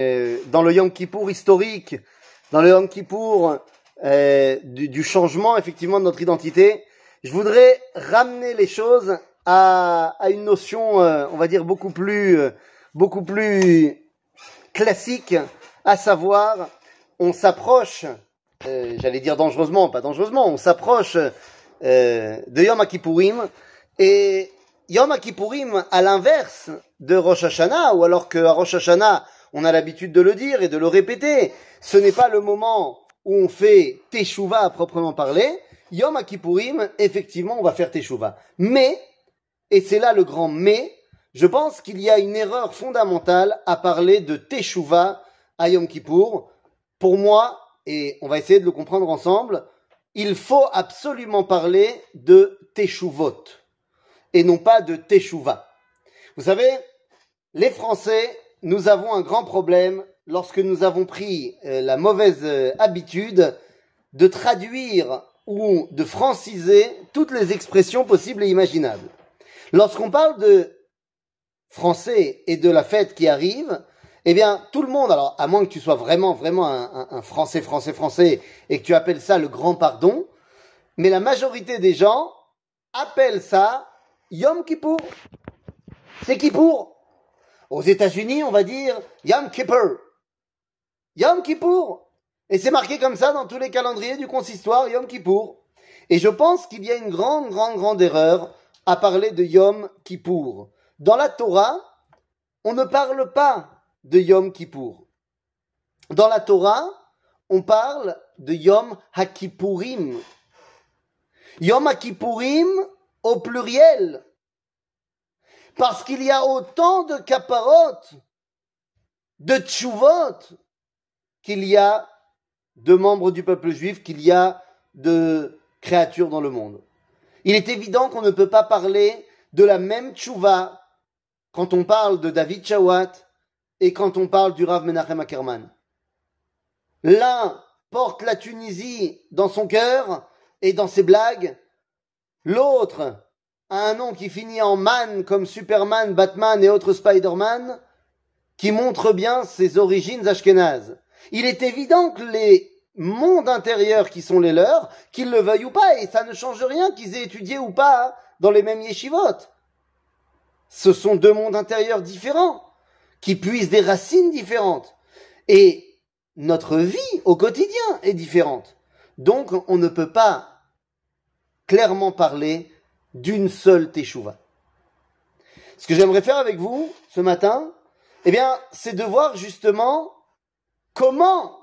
euh, dans le Yom Kippour historique, dans le Yom Kippour euh, du, du, changement effectivement de notre identité, je voudrais ramener les choses à, à une notion, euh, on va dire beaucoup plus, euh, beaucoup plus classique, à savoir, on s'approche, euh, j'allais dire dangereusement, pas dangereusement, on s'approche de Yom Kippourim et Yom Kippourim, à l'inverse de Rosh Hashanah, ou alors qu'à Rosh Hashanah, on a l'habitude de le dire et de le répéter, ce n'est pas le moment où on fait Teshuvah à proprement parler. Yom Kippourim, effectivement, on va faire Teshuvah. Mais, et c'est là le grand mais, je pense qu'il y a une erreur fondamentale à parler de Teshuvah à Yom Kippour. Pour moi, et on va essayer de le comprendre ensemble, il faut absolument parler de Teshuvot et non pas de Teshuvah. Vous savez, les Français, nous avons un grand problème lorsque nous avons pris euh, la mauvaise euh, habitude de traduire ou de franciser toutes les expressions possibles et imaginables. Lorsqu'on parle de français et de la fête qui arrive, eh bien, tout le monde, alors à moins que tu sois vraiment, vraiment un, un, un français, français, français, et que tu appelles ça le grand pardon, mais la majorité des gens appellent ça Yom Kippur. C'est Kippour. Aux États-Unis, on va dire Yom Kippur. Yom Kippur. Et c'est marqué comme ça dans tous les calendriers du consistoire Yom Kippur. Et je pense qu'il y a une grande, grande, grande erreur à parler de Yom Kippur. Dans la Torah, on ne parle pas de Yom Kippur. Dans la Torah, on parle de Yom HaKippurim. Yom HaKippurim au pluriel. Parce qu'il y a autant de caparot, de tchouvot, qu'il y a de membres du peuple juif, qu'il y a de créatures dans le monde. Il est évident qu'on ne peut pas parler de la même tchouva quand on parle de David Chawat et quand on parle du Rav Menachem Ackerman. L'un porte la Tunisie dans son cœur et dans ses blagues, l'autre un nom qui finit en man comme Superman, Batman et autres Spider-Man, qui montre bien ses origines ashkénazes. Il est évident que les mondes intérieurs qui sont les leurs, qu'ils le veuillent ou pas, et ça ne change rien qu'ils aient étudié ou pas dans les mêmes yeshivot. Ce sont deux mondes intérieurs différents, qui puisent des racines différentes. Et notre vie au quotidien est différente. Donc on ne peut pas clairement parler d'une seule teshuva. Ce que j'aimerais faire avec vous ce matin, eh bien, c'est de voir justement comment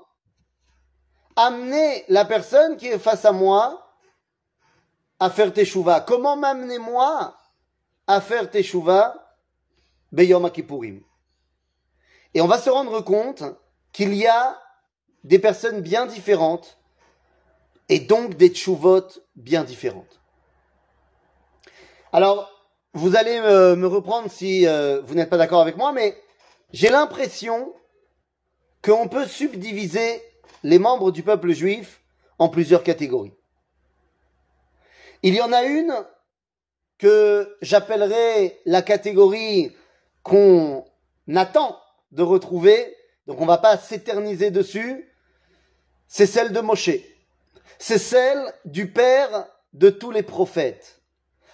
amener la personne qui est face à moi à faire teshuva. Comment m'amener moi à faire teshuva beyom Kippourim. Et on va se rendre compte qu'il y a des personnes bien différentes et donc des teshuvot bien différentes. Alors, vous allez me, reprendre si euh, vous n'êtes pas d'accord avec moi, mais j'ai l'impression qu'on peut subdiviser les membres du peuple juif en plusieurs catégories. Il y en a une que j'appellerai la catégorie qu'on attend de retrouver, donc on va pas s'éterniser dessus, c'est celle de Moshe. C'est celle du père de tous les prophètes.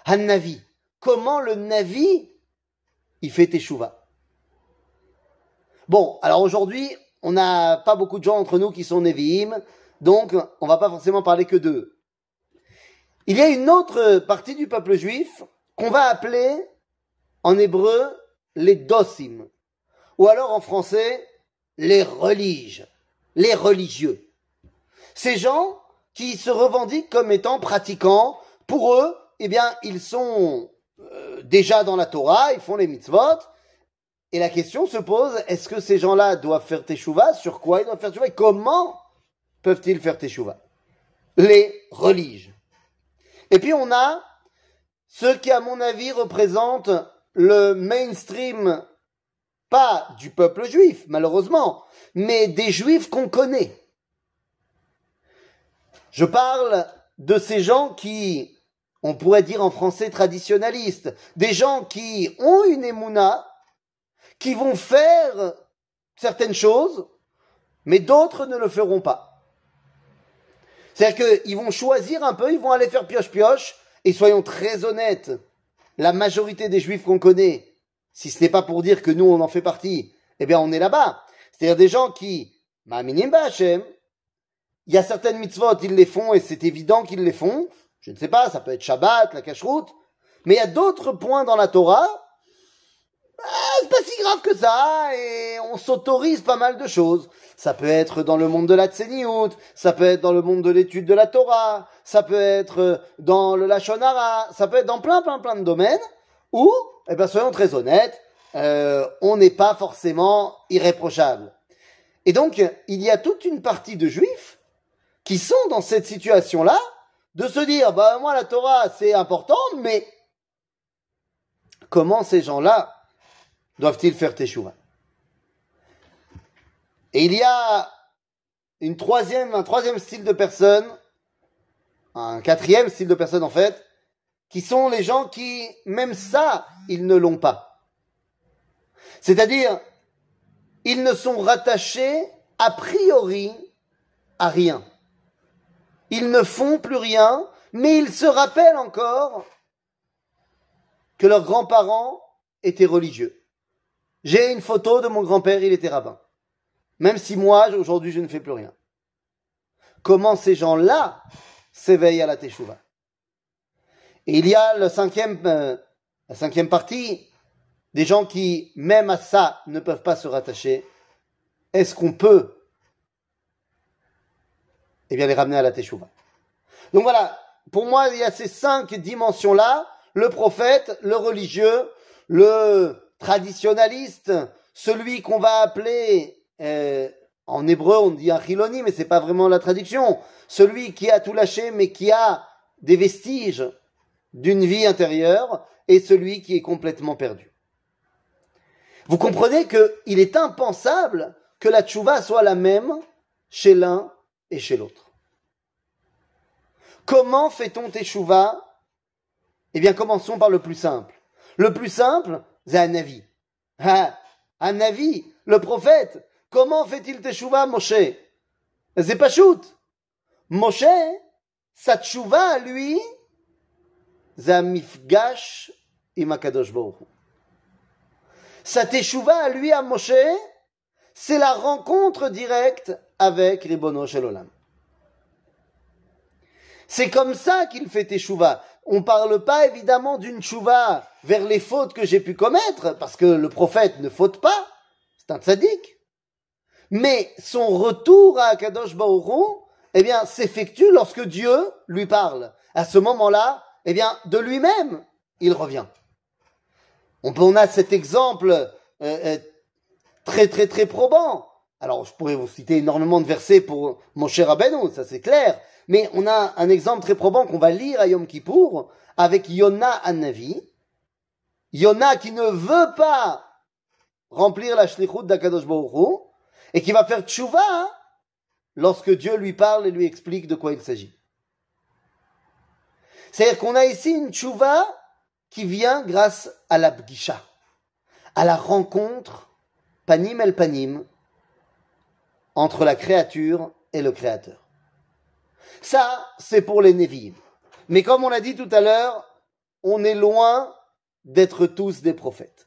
Han-Navi. Comment le Navi, il fait Teshuvah? Bon, alors aujourd'hui, on n'a pas beaucoup de gens entre nous qui sont Nevi'im, donc on va pas forcément parler que d'eux. Il y a une autre partie du peuple juif qu'on va appeler en hébreu les dosim, ou alors en français les religes, les religieux. Ces gens qui se revendiquent comme étant pratiquants, pour eux, eh bien, ils sont euh, déjà dans la Torah, ils font les mitzvot, et la question se pose, est-ce que ces gens-là doivent faire teshuva? Sur quoi ils doivent faire teshuva? Et comment peuvent-ils faire teshuva? Les religes. Et puis on a ceux qui, à mon avis, représentent le mainstream, pas du peuple juif, malheureusement, mais des juifs qu'on connaît. Je parle de ces gens qui on pourrait dire en français traditionnaliste, des gens qui ont une émouna, qui vont faire certaines choses, mais d'autres ne le feront pas. C'est-à-dire qu'ils vont choisir un peu, ils vont aller faire pioche-pioche, et soyons très honnêtes, la majorité des juifs qu'on connaît, si ce n'est pas pour dire que nous on en fait partie, eh bien on est là-bas. C'est-à-dire des gens qui, il y a certaines mitzvot, ils les font et c'est évident qu'ils les font. Je ne sais pas, ça peut être Shabbat, la cacheroute. Mais il y a d'autres points dans la Torah, ah, c'est pas si grave que ça, et on s'autorise pas mal de choses. Ça peut être dans le monde de la Tseniout, ça peut être dans le monde de l'étude de la Torah, ça peut être dans le Lachonara, ça peut être dans plein, plein, plein de domaines où, eh ben, soyons très honnêtes, euh, on n'est pas forcément irréprochable. Et donc, il y a toute une partie de juifs qui sont dans cette situation-là de se dire, bah, moi, la Torah, c'est important, mais comment ces gens-là doivent-ils faire teshuva? Et il y a une troisième, un troisième style de personnes, un quatrième style de personnes en fait, qui sont les gens qui, même ça, ils ne l'ont pas. C'est-à-dire, ils ne sont rattachés a priori à rien. Ils ne font plus rien, mais ils se rappellent encore que leurs grands-parents étaient religieux. J'ai une photo de mon grand-père, il était rabbin. Même si moi, aujourd'hui, je ne fais plus rien. Comment ces gens-là s'éveillent à la Teshuvah Et il y a le cinquième, euh, la cinquième partie, des gens qui, même à ça, ne peuvent pas se rattacher, est-ce qu'on peut eh bien, les ramener à la Teshuvah Donc voilà, pour moi, il y a ces cinq dimensions-là, le prophète, le religieux, le traditionnaliste, celui qu'on va appeler, euh, en hébreu on dit un chiloni, mais c'est pas vraiment la traduction, celui qui a tout lâché mais qui a des vestiges d'une vie intérieure, et celui qui est complètement perdu. Vous comprenez qu'il est impensable que la tchouva soit la même chez l'un et chez l'autre. Comment fait-on teshuva? Eh bien, commençons par le plus simple. Le plus simple, c'est un avis. Ah, un avis, le prophète. Comment fait-il teshuva, Moshe? C'est pas shoot. Moshe, sa teshuva, lui, c'est un mifgash imakadosh sa teshuva lui, à Moshe, c'est la rencontre directe avec Ribono Shelolam. C'est comme ça qu'il fait teshuva. On parle pas évidemment d'une teshuva vers les fautes que j'ai pu commettre, parce que le prophète ne faute pas, c'est un tzaddik. Mais son retour à Akadosh Baruch eh bien, s'effectue lorsque Dieu lui parle. À ce moment-là, eh bien, de lui-même, il revient. On, a cet exemple euh, euh, très très très probant. Alors je pourrais vous citer énormément de versets pour mon cher Rabbeinu, ça c'est clair. Mais on a un exemple très probant qu'on va lire à Yom Kippour avec Yona Anavi. Yona qui ne veut pas remplir la shlichut d'Akadosh Baruch et qui va faire tchouva lorsque Dieu lui parle et lui explique de quoi il s'agit. C'est-à-dire qu'on a ici une tchouva qui vient grâce à la bgisha, à la rencontre panim el entre la créature et le créateur. Ça, c'est pour les Nevi'im. Mais comme on l'a dit tout à l'heure, on est loin d'être tous des prophètes.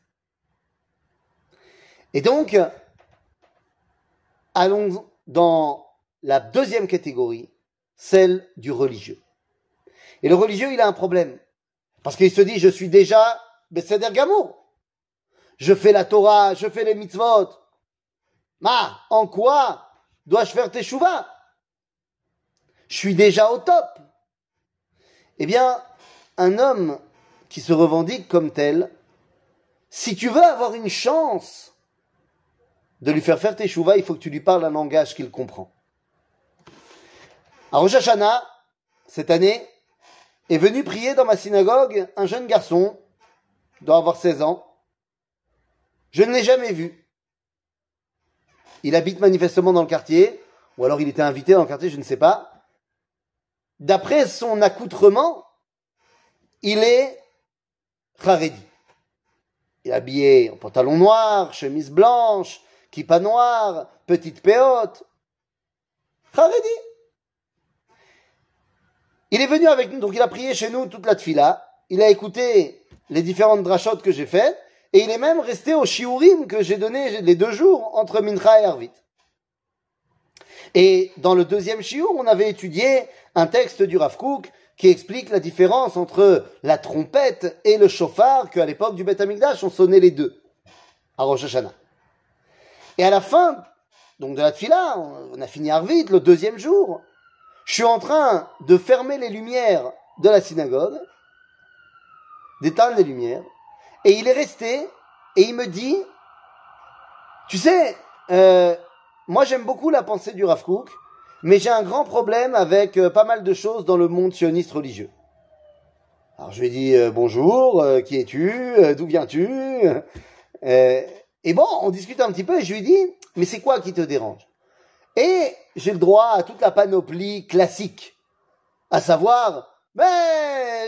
Et donc, allons dans la deuxième catégorie, celle du religieux. Et le religieux, il a un problème. Parce qu'il se dit, je suis déjà Besséder Gamour. Je fais la Torah, je fais les mitzvot. Ma, en quoi dois-je faire tes chouvas Je suis déjà au top. Eh bien, un homme qui se revendique comme tel, si tu veux avoir une chance de lui faire faire tes chouvas, il faut que tu lui parles un langage qu'il comprend. À Rosh cette année, est venu prier dans ma synagogue un jeune garçon, doit avoir 16 ans. Je ne l'ai jamais vu. Il habite manifestement dans le quartier, ou alors il était invité dans le quartier, je ne sais pas. D'après son accoutrement, il est Haredi. Il est habillé en pantalon noir, chemise blanche, kippa noire, petite péote. Haredi. Il est venu avec nous, donc il a prié chez nous toute la tfila. Il a écouté les différentes drachotes que j'ai faites. Et il est même resté au shiurim que j'ai donné les deux jours entre Mincha et Arvit. Et dans le deuxième shiur, on avait étudié un texte du Rav Kook qui explique la différence entre la trompette et le chauffard qu'à l'époque du Beth Amikdash, on sonnait les deux à Rosh Hashanah. Et à la fin donc de la tfila, on a fini Arvit le deuxième jour. Je suis en train de fermer les lumières de la synagogue, d'éteindre les lumières, et il est resté et il me dit, tu sais, euh, moi j'aime beaucoup la pensée du Rav mais j'ai un grand problème avec euh, pas mal de choses dans le monde sioniste religieux. Alors je lui ai dit euh, bonjour, euh, qui es-tu, d'où viens-tu Et bon, on discute un petit peu et je lui dis mais c'est quoi qui te dérange? Et j'ai le droit à toute la panoplie classique, à savoir mais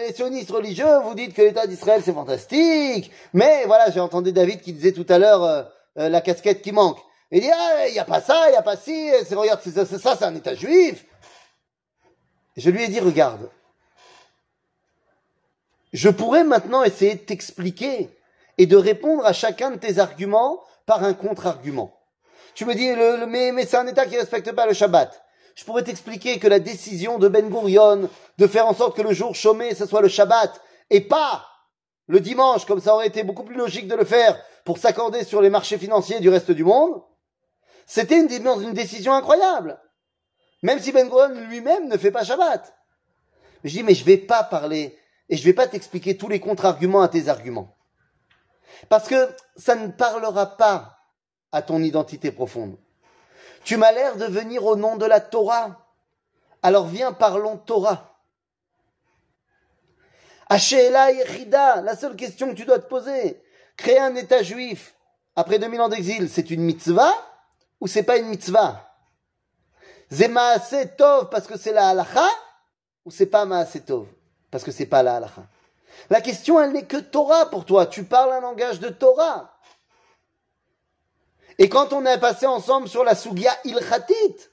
les sionistes religieux, vous dites que l'État d'Israël c'est fantastique, mais voilà, j'ai entendu David qui disait tout à l'heure la casquette qui manque. Il dit, ah, il n'y a pas ça, il n'y a pas ci, regarde, c'est ça, c'est un État juif. je lui ai dit, regarde, je pourrais maintenant essayer de t'expliquer et de répondre à chacun de tes arguments par un contre-argument. Tu me dis, mais, mais c'est un État qui respecte pas le Shabbat. Je pourrais t'expliquer que la décision de Ben Gurion de faire en sorte que le jour chômé, ce soit le Shabbat, et pas le dimanche, comme ça aurait été beaucoup plus logique de le faire pour s'accorder sur les marchés financiers du reste du monde, c'était une, décision incroyable. Même si Ben Gurion lui-même ne fait pas Shabbat. Je dis, mais je vais pas parler et je vais pas t'expliquer tous les contre-arguments à tes arguments. Parce que ça ne parlera pas à ton identité profonde. Tu m'as l'air de venir au nom de la Torah. Alors viens, parlons Torah. La seule question que tu dois te poser, créer un État juif après 2000 ans d'exil, c'est une mitzvah ou c'est pas une mitzvah? C'est tov parce que c'est la halacha ou c'est pas maaseh tov parce que c'est pas la halacha? La question, elle n'est que Torah pour toi. Tu parles un langage de Torah. Et quand on est passé ensemble sur la sugia ilchatit,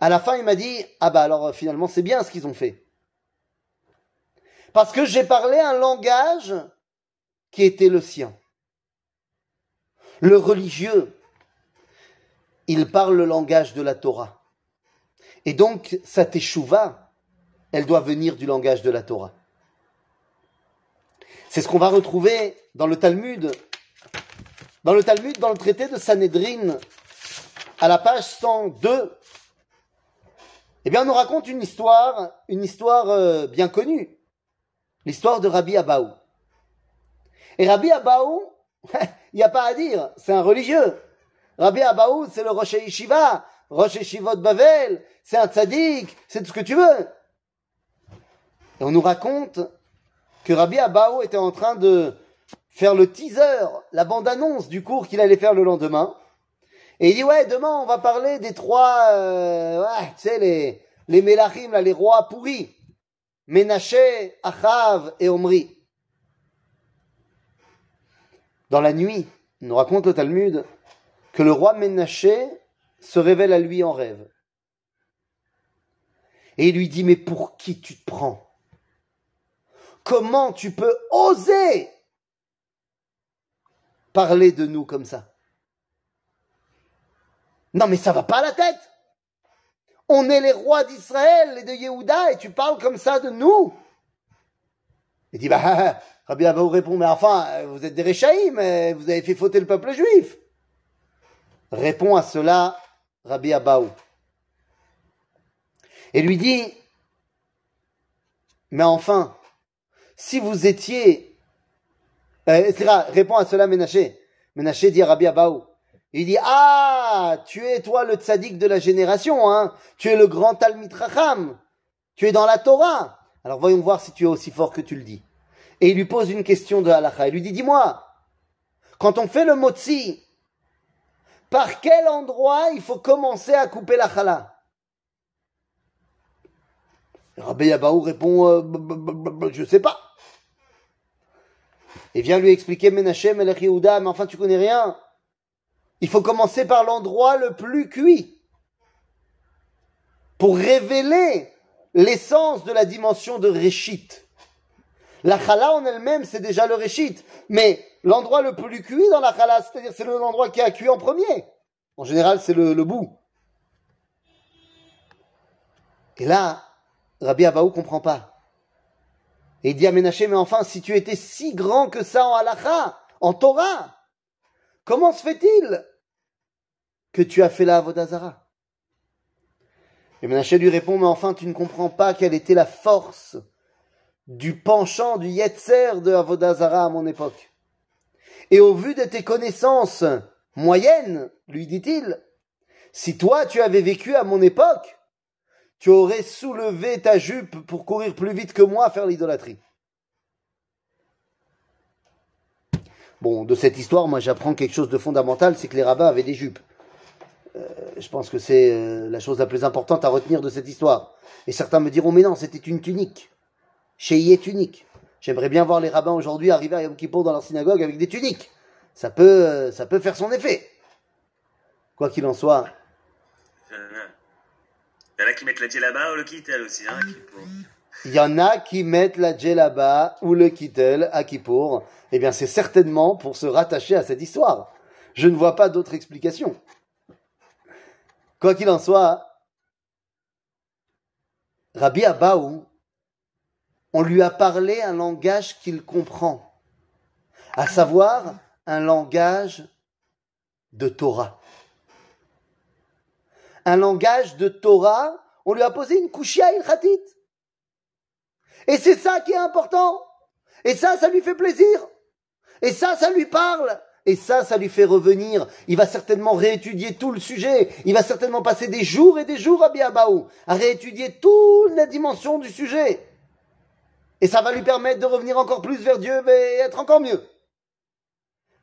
à la fin, il m'a dit, ah bah alors finalement, c'est bien ce qu'ils ont fait. Parce que j'ai parlé un langage qui était le sien. Le religieux, il parle le langage de la Torah. Et donc, sa teshuva, elle doit venir du langage de la Torah. C'est ce qu'on va retrouver dans le Talmud. Dans le Talmud, dans le traité de Sanhedrin, à la page 102, eh bien, on nous raconte une histoire, une histoire euh, bien connue. L'histoire de Rabbi Abaou. Et Rabbi Abaou, il n'y a pas à dire, c'est un religieux. Rabbi Abaou, c'est le Rosh Yeshiva, Rosh Yeshivot Bavel, c'est un tzaddik, c'est tout ce que tu veux. Et on nous raconte que Rabbi Abaou était en train de faire le teaser, la bande-annonce du cours qu'il allait faire le lendemain. Et il dit, ouais, demain, on va parler des trois, euh, ouais, tu sais, les, les Melachim, là, les rois pourris. Ménaché, Achav et Omri. Dans la nuit, nous raconte le Talmud, que le roi Ménaché se révèle à lui en rêve. Et il lui dit, mais pour qui tu te prends? Comment tu peux oser parler de nous comme ça Non mais ça va pas à la tête On est les rois d'Israël et de Yehuda et tu parles comme ça de nous Il dit, bah, Rabbi Abaou répond, mais enfin, vous êtes des Réchaïm, vous avez fait fauter le peuple juif. Répond à cela Rabbi Abaou. Et lui dit, mais enfin, si vous étiez, euh, répond à cela Ménaché. Ménaché dit à Rabbi Abaou. Il dit, ah, tu es toi le tzaddik de la génération, hein. Tu es le grand Talmid Racham. Tu es dans la Torah. Alors voyons voir si tu es aussi fort que tu le dis. Et il lui pose une question de halakha. Il lui dit, dis-moi, quand on fait le motzi, par quel endroit il faut commencer à couper la chala Rabbi Yabaou répond euh, Je sais pas. Et vient lui expliquer Menachem Melech Yehuda, mais enfin tu connais rien. il faut commencer par l'endroit le plus cuit pour révéler l'essence de la dimension de Réchit. La chala en elle-même, c'est déjà le Réchit, mais l'endroit le plus cuit dans la chala, c'est-à-dire c'est l'endroit qui a cuit en premier. En général, c'est le, bout. Et là, Rabbi Abaou comprend pas. Et il dit à Ménaché, mais enfin, si tu étais si grand que ça en halacha, en Torah, comment se fait-il que tu as fait la Avodazara Et Ménaché lui répond, mais enfin, tu ne comprends pas quelle était la force du penchant du Yetzer de Avodazara à mon époque. Et au vu de tes connaissances moyennes, lui dit-il, si toi tu avais vécu à mon époque, tu aurais soulevé ta jupe pour courir plus vite que moi faire l'idolâtrie. Bon, de cette histoire, moi j'apprends quelque chose de fondamental, c'est que les rabbins avaient des jupes. Euh, je pense que c'est euh, la chose la plus importante à retenir de cette histoire. Et certains me diront, mais non, c'était une tunique. Chez tunique. J'aimerais bien voir les rabbins aujourd'hui arriver à Yom Kippur dans leur synagogue avec des tuniques. Ça peut, euh, ça peut faire son effet. Quoi qu'il en soit, y en a qui mettent la djellaba ou le kittel aussi, hein, Il y en a qui mettent la djellaba ou le kittel à Kippour. Eh bien, c'est certainement pour se rattacher à cette histoire. Je ne vois pas d'autre explication. Quoi qu'il en soit, Rabbi Abaou, on lui a parlé un langage qu'il comprend, à savoir un langage de Torah un langage de Torah, on lui a posé une kushia ilchatit. Et c'est ça qui est important. Et ça, ça lui fait plaisir. Et ça, ça lui parle. Et ça, ça lui fait revenir. Il va certainement réétudier tout le sujet. Il va certainement passer des jours et des jours à Biabaou, à réétudier toute la dimension du sujet. Et ça va lui permettre de revenir encore plus vers Dieu et être encore mieux.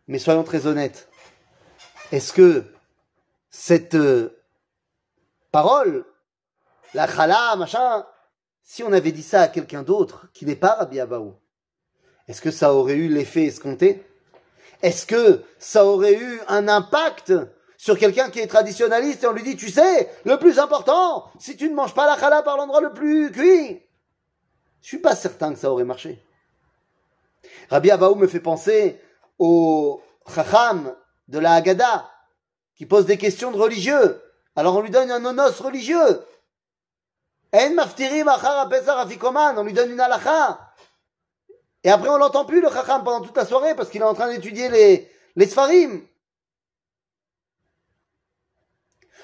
Mais soyons très honnêtes. Est-ce que cette euh, parole, la chala, machin, si on avait dit ça à quelqu'un d'autre qui n'est pas Rabbi Abaou, est-ce que ça aurait eu l'effet escompté? Est-ce que ça aurait eu un impact sur quelqu'un qui est traditionnaliste et on lui dit, tu sais, le plus important, si tu ne manges pas la chala par l'endroit le plus cuit, je suis pas certain que ça aurait marché. Rabbi Abaou me fait penser au chacham de la Haggadah, qui pose des questions de religieux. Alors on lui donne un onos religieux. En on lui donne une halakha. Et après on l'entend plus le chacham pendant toute la soirée parce qu'il est en train d'étudier les, les sfarim.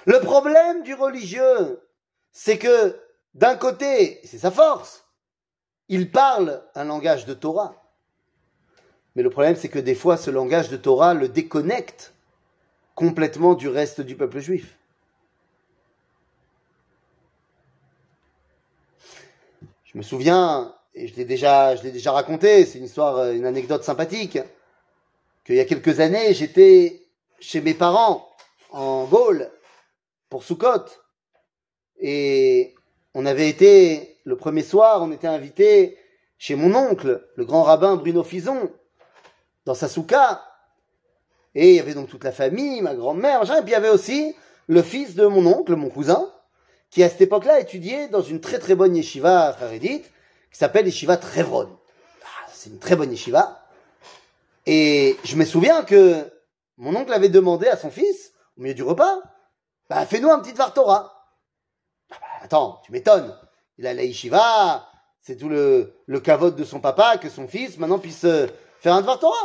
Le problème du religieux, c'est que d'un côté, c'est sa force, il parle un langage de Torah. Mais le problème, c'est que des fois, ce langage de Torah le déconnecte complètement du reste du peuple juif. Je me souviens, et je l'ai déjà, je l'ai déjà raconté, c'est une histoire, euh, une anecdote sympathique, qu'il y a quelques années, j'étais chez mes parents en Gaule pour Soukot. Et on avait été, le premier soir, on était invité chez mon oncle, le grand rabbin Bruno Fison, dans sa souka. Et il y avait donc toute la famille, ma grand-mère, et puis il y avait aussi le fils de mon oncle, mon cousin, qui à cette époque-là étudiait dans une très très bonne yeshiva harédite, qui s'appelle yeshiva Trevron. Ah, c'est une très bonne yeshiva. Et je me souviens que mon oncle avait demandé à son fils, au milieu du repas, bah, fais-nous un petit Vartora. Ah, bah, attends, tu m'étonnes. Il a la yeshiva, c'est tout le, le cavote de son papa, que son fils maintenant puisse euh, faire un Vartora.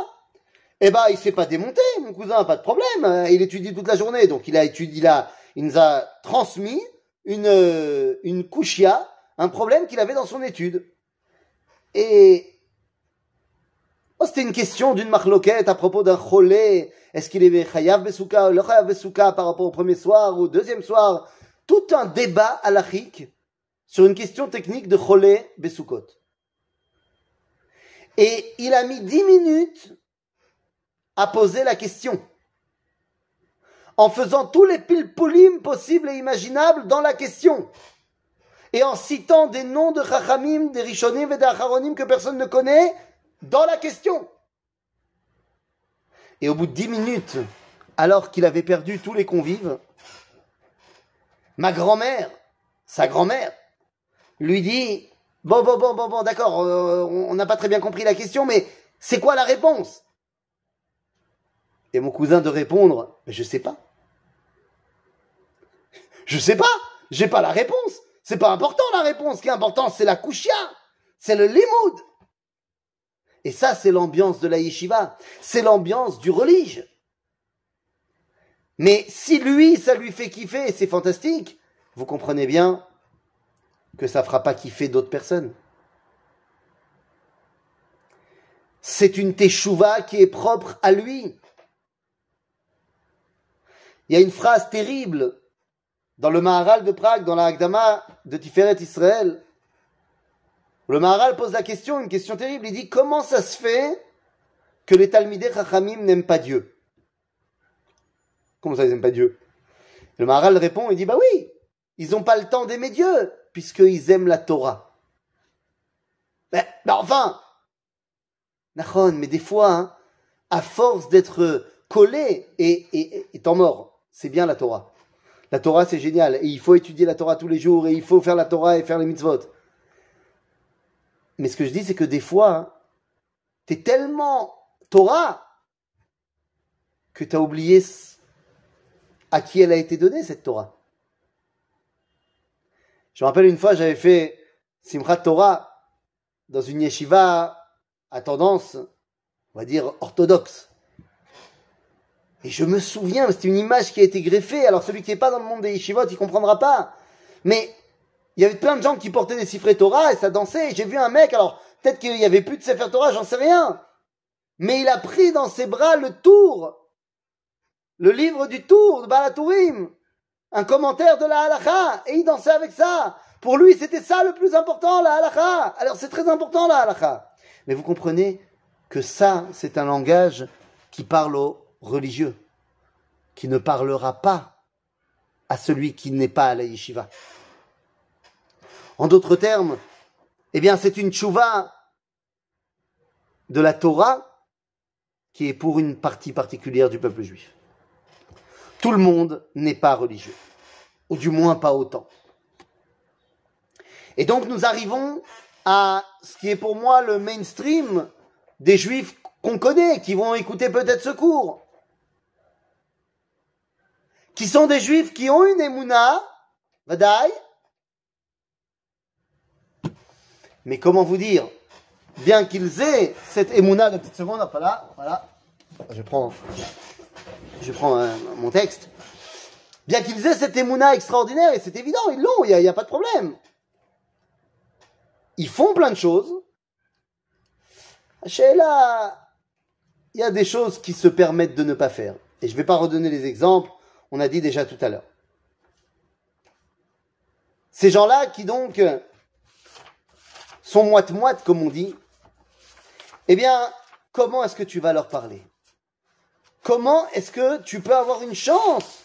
Eh ben, il s'est pas démonté, mon cousin, pas de problème. Il étudie toute la journée, donc il a étudié, il a, il nous a transmis une, euh, une kushia, un problème qu'il avait dans son étude. Et oh, c'était une question d'une marloquette à propos d'un cholé. Est-ce qu'il est chayav besuka ou le chayav besuka par rapport au premier soir ou au deuxième soir? Tout un débat halachique sur une question technique de cholé besukot. Et il a mis dix minutes à poser la question en faisant tous les pilpolim possibles et imaginables dans la question. Et en citant des noms de Chachamim, des Rishonim et des que personne ne connaît dans la question. Et au bout de dix minutes, alors qu'il avait perdu tous les convives, ma grand-mère, sa grand-mère, lui dit Bon, bon, bon, bon, bon, d'accord, euh, on n'a pas très bien compris la question, mais c'est quoi la réponse? Et mon cousin de répondre je sais pas. Je sais pas, j'ai pas la réponse. C'est pas important la réponse. Ce qui est important, c'est la kushia, c'est le limoud. Et ça, c'est l'ambiance de la yeshiva. C'est l'ambiance du religieux. Mais si lui, ça lui fait kiffer et c'est fantastique, vous comprenez bien que ça fera pas kiffer d'autres personnes. C'est une teshuva qui est propre à lui. Il y a une phrase terrible dans le Maharal de Prague, dans la Hagdama de Tiferet Israël. Le Maharal pose la question, une question terrible. Il dit comment ça se fait que les Talmidei Chachamim n'aiment pas Dieu? Comment ça, ils n'aiment pas Dieu? Le Maharal répond, il dit bah oui, ils n'ont pas le temps d'aimer Dieu puisqu'ils aiment la Torah. Mais, ben, enfin, mais des fois, hein, à force d'être collé et, et, étant mort, c'est bien la Torah. La Torah, c'est génial. Et il faut étudier la Torah tous les jours et il faut faire la Torah et faire les mitzvot. Mais ce que je dis, c'est que des fois, hein, tu es tellement Torah que tu as oublié à qui elle a été donnée, cette Torah. Je me rappelle une fois, j'avais fait Simchat Torah dans une yeshiva à tendance, on va dire, orthodoxe. Et je me souviens, c'était une image qui a été greffée, alors celui qui n'est pas dans le monde des yeshivot, il comprendra pas. Mais il y avait plein de gens qui portaient des siffrets Torah et ça dansait. J'ai vu un mec, alors peut-être qu'il y avait plus de Sefer Torah, j'en sais rien. Mais il a pris dans ses bras le tour, le livre du tour de Balatourim un commentaire de la halakha, et il dansait avec ça. Pour lui, c'était ça le plus important, la halakha. Alors c'est très important, la halakha. Mais vous comprenez que ça, c'est un langage qui parle aux religieux, qui ne parlera pas à celui qui n'est pas à la yeshiva. En d'autres termes, eh bien, c'est une tchouva de la Torah qui est pour une partie particulière du peuple juif. Tout le monde n'est pas religieux, ou du moins pas autant. Et donc nous arrivons à ce qui est pour moi le mainstream des juifs qu'on connaît, qui vont écouter peut-être ce cours, qui sont des juifs qui ont une émouna, vadaï, mais comment vous dire, bien qu'ils aient cette émouna, de petite seconde, voilà, voilà, je prends je prends mon texte, bien qu'ils aient cette émouna extraordinaire, et c'est évident, ils l'ont, il n'y a, pas de problème. Ils font plein de choses. Là, il y a des choses qui se permettent de ne pas faire. Et je ne vais pas redonner les exemples, on a dit déjà tout à l'heure. Ces gens-là qui donc sont moite-moite, comme on dit, eh bien, comment est-ce que tu vas leur parler? Comment est-ce que tu peux avoir une chance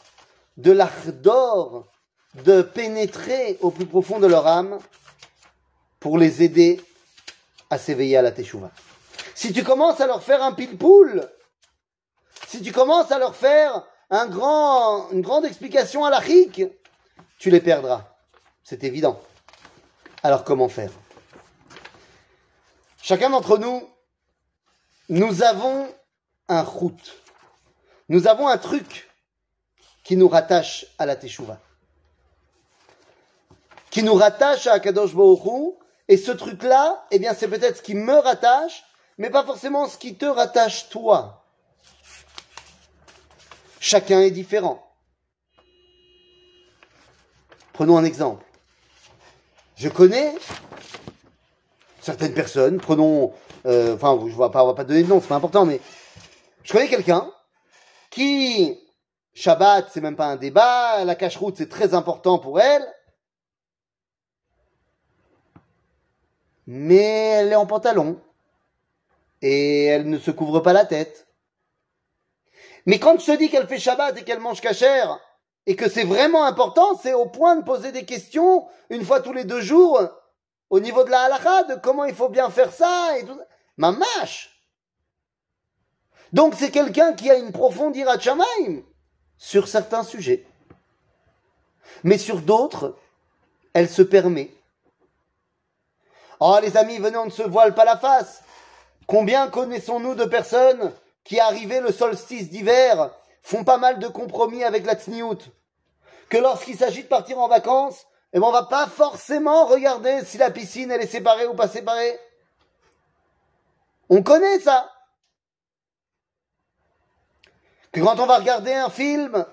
de l'ardor de pénétrer au plus profond de leur âme pour les aider à s'éveiller à la teshuva? Si tu commences à leur faire un pile-poule, si tu commences à leur faire un grand, une grande explication à la chic, tu les perdras. C'est évident. Alors comment faire? Chacun d'entre nous, nous avons un route nous avons un truc qui nous rattache à la Teshuvah. Qui nous rattache à Akadosh Baruch et ce truc-là, eh bien, c'est peut-être ce qui me rattache, mais pas forcément ce qui te rattache toi. Chacun est différent. Prenons un exemple. Je connais certaines personnes, prenons, euh, enfin, je ne vais pas, pas donner de nom, c'est pas important, mais je connais quelqu'un qui, Shabbat, c'est même pas un débat, la cache-route, c'est très important pour elle. Mais elle est en pantalon. Et elle ne se couvre pas la tête. Mais quand je dis qu'elle fait Shabbat et qu'elle mange cachère, et que c'est vraiment important, c'est au point de poser des questions une fois tous les deux jours au niveau de la halakha, de comment il faut bien faire ça et tout. Ma mâche Donc c'est quelqu'un qui a une profonde ira sur certains sujets. Mais sur d'autres, elle se permet. Oh les amis, venez, on ne se voile pas la face. Combien connaissons-nous de personnes qui, arrivées le solstice d'hiver, font pas mal de compromis avec la tsniout Que lorsqu'il s'agit de partir en vacances, eh ben on va pas forcément regarder si la piscine elle est séparée ou pas séparée. On connaît ça. Que quand on va regarder un film,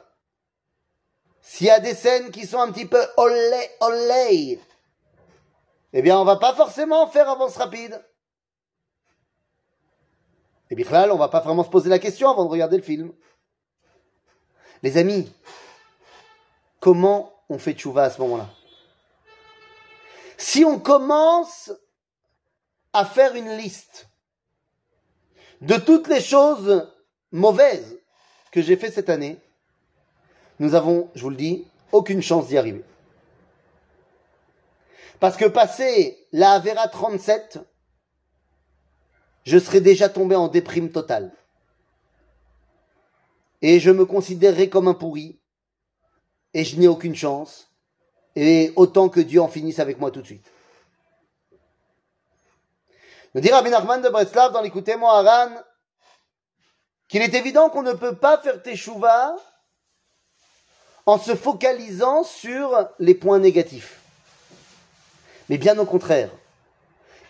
s'il y a des scènes qui sont un petit peu olé olé, eh bien on va pas forcément faire avance rapide. Et bien on va pas vraiment se poser la question avant de regarder le film. Les amis, comment on fait tchouva à ce moment-là? Si on commence à faire une liste de toutes les choses mauvaises que j'ai fait cette année, nous avons, je vous le dis, aucune chance d'y arriver. Parce que passer la Avera 37, je serais déjà tombé en déprime totale. Et je me considérerais comme un pourri. Et je n'ai aucune chance. Et autant que Dieu en finisse avec moi tout de suite. Nous dit Rabbi Nachman de Breslav dans l'écouté Moharan qu'il est évident qu'on ne peut pas faire teshuva en se focalisant sur les points négatifs. Mais bien au contraire,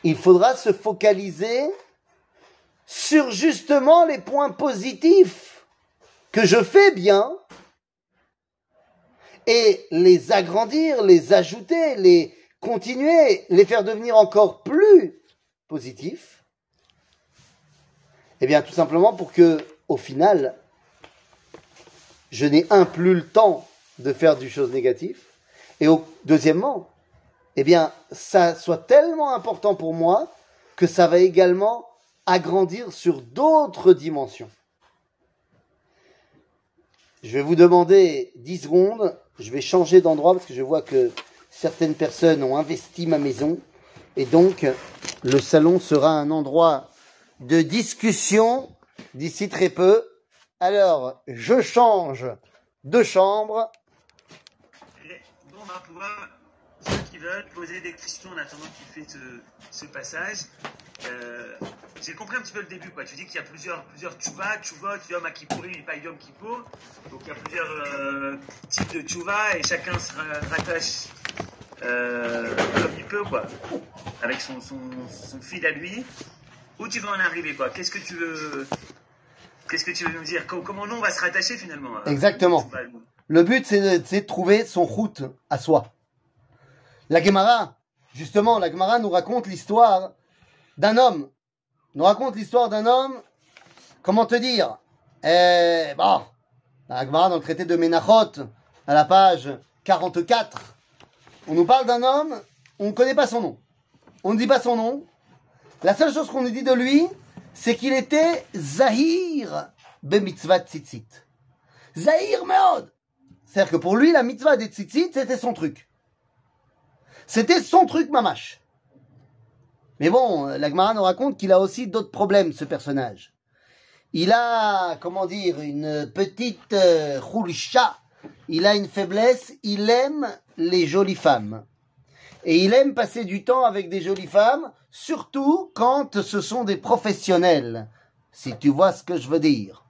il faudra se focaliser sur justement les points positifs que je fais bien et les agrandir, les ajouter, les continuer, les faire devenir encore plus positifs. Eh bien, tout simplement pour que, au final, je n'ai un plus le temps de faire du chose négative, et au, deuxièmement, eh bien, ça soit tellement important pour moi que ça va également agrandir sur d'autres dimensions. Je vais vous demander 10 secondes, je vais changer d'endroit parce que je vois que certaines personnes ont investi ma maison et donc le salon sera un endroit de discussion d'ici très peu. Alors, je change de chambre. on va pouvoir, poser des questions en attendant qu'il fait ce, passage. Euh, j'ai compris un petit peu le début. Quoi. Tu dis qu'il y a plusieurs, plusieurs tchouva, tchouvot, yom akippourim et pas yom kippour. Donc il y a plusieurs euh, types de tchouva et chacun se rattache euh, comme il peut, quoi, avec son, son, son fil à lui. Où tu veux en arriver, quoi? Qu'est-ce que tu veux Qu'est-ce que tu veux nous dire? Comment nous on va se rattacher finalement Exactement. Le but c'est de, de, trouver son route à soi. La Gemara, justement, la Gemara nous raconte l'histoire d'un homme nous raconte l'histoire d'un homme, comment te dire? Eh, Bon, la dans le traité de Ménachot, à la page 44, on nous parle d'un homme, on ne connaît pas son nom. On ne dit pas son nom. La seule chose qu'on nous dit de lui, c'est qu'il était Zahir be mitzvah tzitzit. Zahir meod. C'est-à-dire que pour lui, la mitzvah des tzitzit, c'était son truc. C'était son truc mamache. Mais bon, l'Agmara nous raconte qu'il a aussi d'autres problèmes, ce personnage. Il a, comment dire, une petite euh, Il a une faiblesse. Il aime les jolies femmes. Et il aime passer du temps avec des jolies femmes, surtout quand ce sont des professionnels. Si tu vois ce que je veux dire.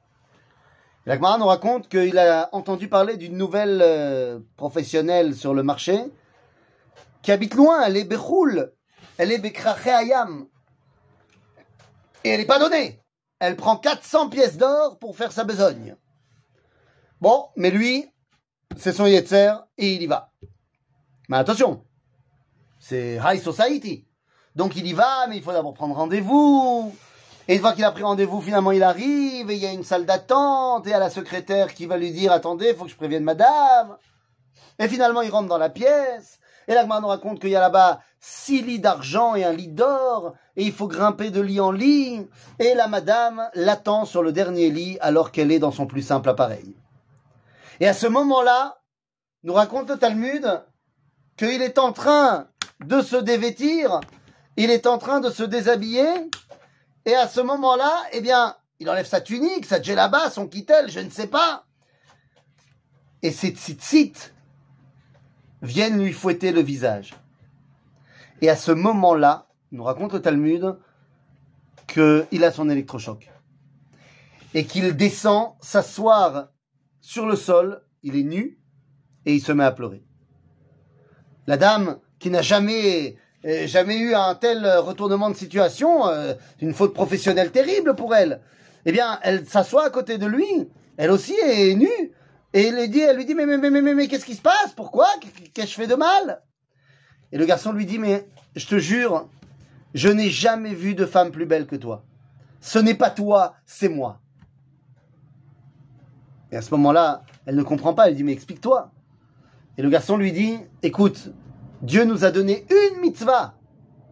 L'Agmara nous raconte qu'il a entendu parler d'une nouvelle euh, professionnelle sur le marché qui habite loin, elle est elle est Bekraché Ayam. Et elle n'est pas donnée. Elle prend 400 pièces d'or pour faire sa besogne. Bon, mais lui, c'est son Yetzer et il y va. Mais attention, c'est high society. Donc il y va, mais il faut d'abord prendre rendez-vous. Et une fois qu'il a pris rendez-vous, finalement il arrive et il y a une salle d'attente et à la secrétaire qui va lui dire attendez, il faut que je prévienne madame. Et finalement il rentre dans la pièce et l'Agmar nous raconte qu'il y a là-bas six lits d'argent et un lit d'or, et il faut grimper de lit en lit, et la madame l'attend sur le dernier lit alors qu'elle est dans son plus simple appareil. Et à ce moment-là, nous raconte le Talmud qu'il est en train de se dévêtir, il est en train de se déshabiller, et à ce moment-là, eh bien, il enlève sa tunique, sa djellaba, son kittel, je ne sais pas. Et ces tzitzit viennent lui fouetter le visage. Et à ce moment-là, nous raconte le Talmud qu'il a son électrochoc. Et qu'il descend s'asseoir sur le sol, il est nu, et il se met à pleurer. La dame, qui n'a jamais, euh, eu un tel retournement de situation, euh, une faute professionnelle terrible pour elle, eh bien, elle s'assoit à côté de lui, elle aussi est nue, et elle lui dit, elle lui dit, mais, mais, mais, mais, mais, qu'est-ce qui se passe? Pourquoi? Qu'est-ce que je fais de mal? Et le garçon lui dit, mais je te jure, je n'ai jamais vu de femme plus belle que toi. Ce n'est pas toi, c'est moi. Et à ce moment-là, elle ne comprend pas, elle dit, mais explique-toi. Et le garçon lui dit, écoute, Dieu nous a donné une mitzvah.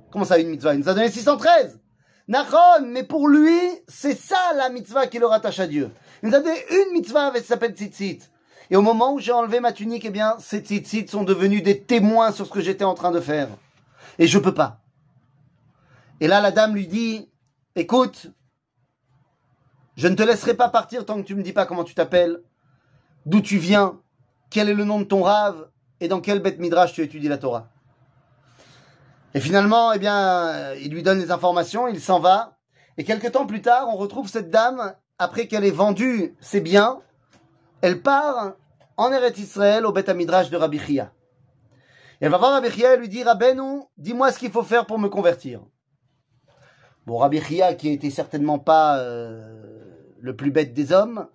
Comment ça, une mitzvah? Il nous a donné 613. Nachon, mais pour lui, c'est ça la mitzvah qui le rattache à Dieu. Il nous a donné une mitzvah, elle s'appelle tzitzit. Et au moment où j'ai enlevé ma tunique, eh bien, ces tzitzit sont devenus des témoins sur ce que j'étais en train de faire. Et je peux pas. Et là, la dame lui dit, écoute, je ne te laisserai pas partir tant que tu me dis pas comment tu t'appelles, d'où tu viens, quel est le nom de ton rave et dans quel bête midrash tu étudies la Torah. Et finalement, eh bien, il lui donne les informations, il s'en va. Et quelques temps plus tard, on retrouve cette dame, après qu'elle ait vendu ses biens, elle part en Eretz Israël au bête midrash de Rabbi Chia. Elle va voir Rabbi Chia et lui dit, Rabbeinu, dis-moi ce qu'il faut faire pour me convertir. Bon, Rabbi Chia, qui était certainement pas euh, le plus bête des hommes,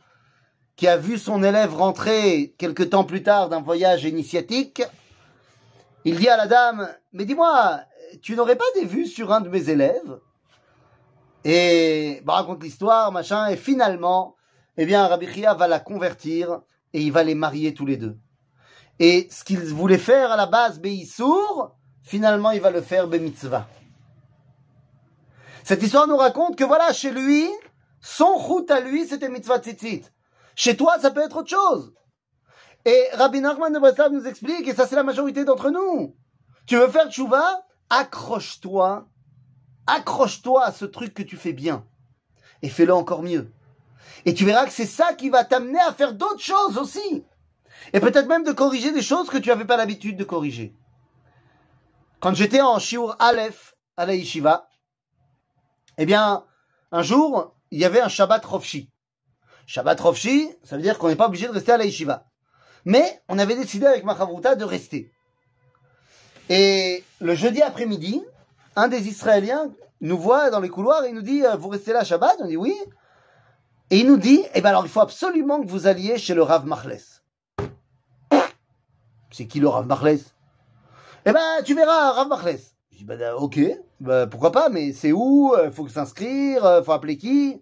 qui a vu son élève rentrer quelque temps plus tard d'un voyage initiatique, il dit à la dame, mais dis-moi, tu n'aurais pas des vues sur un de mes élèves? Et bah, raconte l'histoire, machin, et finalement, eh bien, Rabbi Chia va la convertir et il va les marier tous les deux. Et ce qu'il voulait faire à la base, Beissour, finalement, il va le faire Bemitzvah. Cette histoire nous raconte que voilà, chez lui, son route à lui, c'était Mitzvah Tzitzit. Chez toi, ça peut être autre chose. Et Rabbi Nachman de Breslav nous explique, et ça c'est la majorité d'entre nous. Tu veux faire tchouva Accroche-toi, accroche-toi à ce truc que tu fais bien. Et fais-le encore mieux. Et tu verras que c'est ça qui va t'amener à faire d'autres choses aussi. Et peut-être même de corriger des choses que tu n'avais pas l'habitude de corriger. Quand j'étais en Shiur Aleph à la Yeshiva, eh bien, un jour, il y avait un Shabbat Rofshi. Shabbat Rofshi, ça veut dire qu'on n'est pas obligé de rester à la yeshiva. Mais on avait décidé avec Machavruta de rester. Et le jeudi après-midi, un des Israéliens nous voit dans les couloirs et il nous dit euh, Vous restez là Shabbat? On dit oui. Et il nous dit Eh bien alors il faut absolument que vous alliez chez le Rav Machles. C'est qui le Rav Machles Eh ben tu verras Rav Machles. Je dis bah, ok, bah, pourquoi pas, mais c'est où? Il faut s'inscrire, faut appeler qui?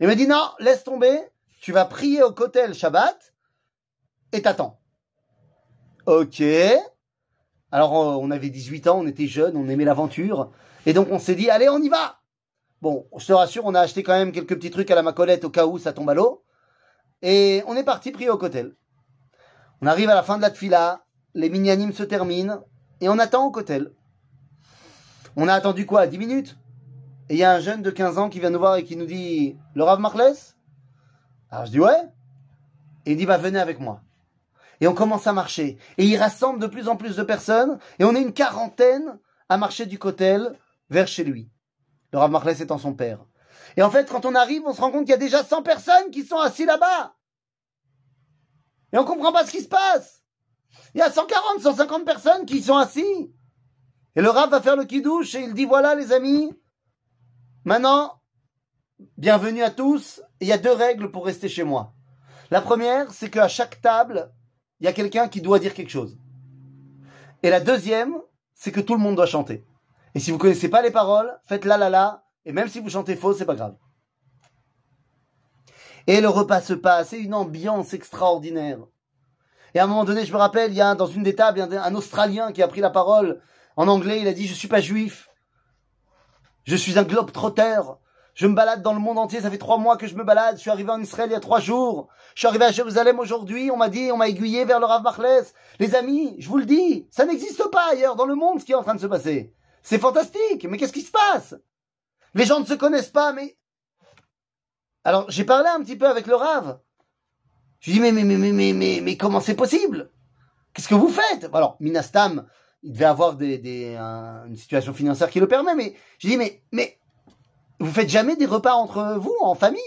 Il m'a dit non, laisse tomber, tu vas prier au Kotel Shabbat et t'attends. Ok. Alors, euh, on avait 18 ans, on était jeunes, on aimait l'aventure. Et donc, on s'est dit, allez, on y va Bon, je te rassure, on a acheté quand même quelques petits trucs à la macolette au cas où ça tombe à l'eau. Et on est parti prier au Kotel. On arrive à la fin de la tfila, les mignanimes se terminent, et on attend au Kotel. On a attendu quoi 10 minutes? Et il y a un jeune de 15 ans qui vient nous voir et qui nous dit, le Rav Marles? Alors je dis ouais. Et il dit bah venez avec moi. Et on commence à marcher. Et il rassemble de plus en plus de personnes. Et on est une quarantaine à marcher du Cotel vers chez lui. Le Rav Marles étant son père. Et en fait, quand on arrive, on se rend compte qu'il y a déjà 100 personnes qui sont assis là-bas. Et on comprend pas ce qui se passe. Il y a 140, 150 personnes qui sont assis. Et le Rav va faire le kidouche et il dit voilà les amis, maintenant bienvenue à tous. Il y a deux règles pour rester chez moi. La première, c'est qu'à chaque table, il y a quelqu'un qui doit dire quelque chose. Et la deuxième, c'est que tout le monde doit chanter. Et si vous connaissez pas les paroles, faites la la la, et même si vous chantez faux, c'est pas grave. Et le repas se passe, c'est une ambiance extraordinaire. Et à un moment donné, je me rappelle, il y a dans une des tables, un, un Australien qui a pris la parole en anglais, il a dit, je suis pas juif. Je suis un globe trotteur. Je me balade dans le monde entier, ça fait trois mois que je me balade. Je suis arrivé en Israël il y a trois jours. Je suis arrivé à Jérusalem aujourd'hui. On m'a dit, on m'a aiguillé vers le Rav Machles. Les amis, je vous le dis, ça n'existe pas ailleurs dans le monde ce qui est en train de se passer. C'est fantastique. Mais qu'est-ce qui se passe? Les gens ne se connaissent pas, mais alors j'ai parlé un petit peu avec le Rav. Je lui dis mais mais mais mais mais mais, comment c'est possible? Qu'est-ce que vous faites? Alors Minastam, il devait avoir des, des un- une situation financière qui le permet, mais je dis mais mais vous faites jamais des repas entre vous en famille?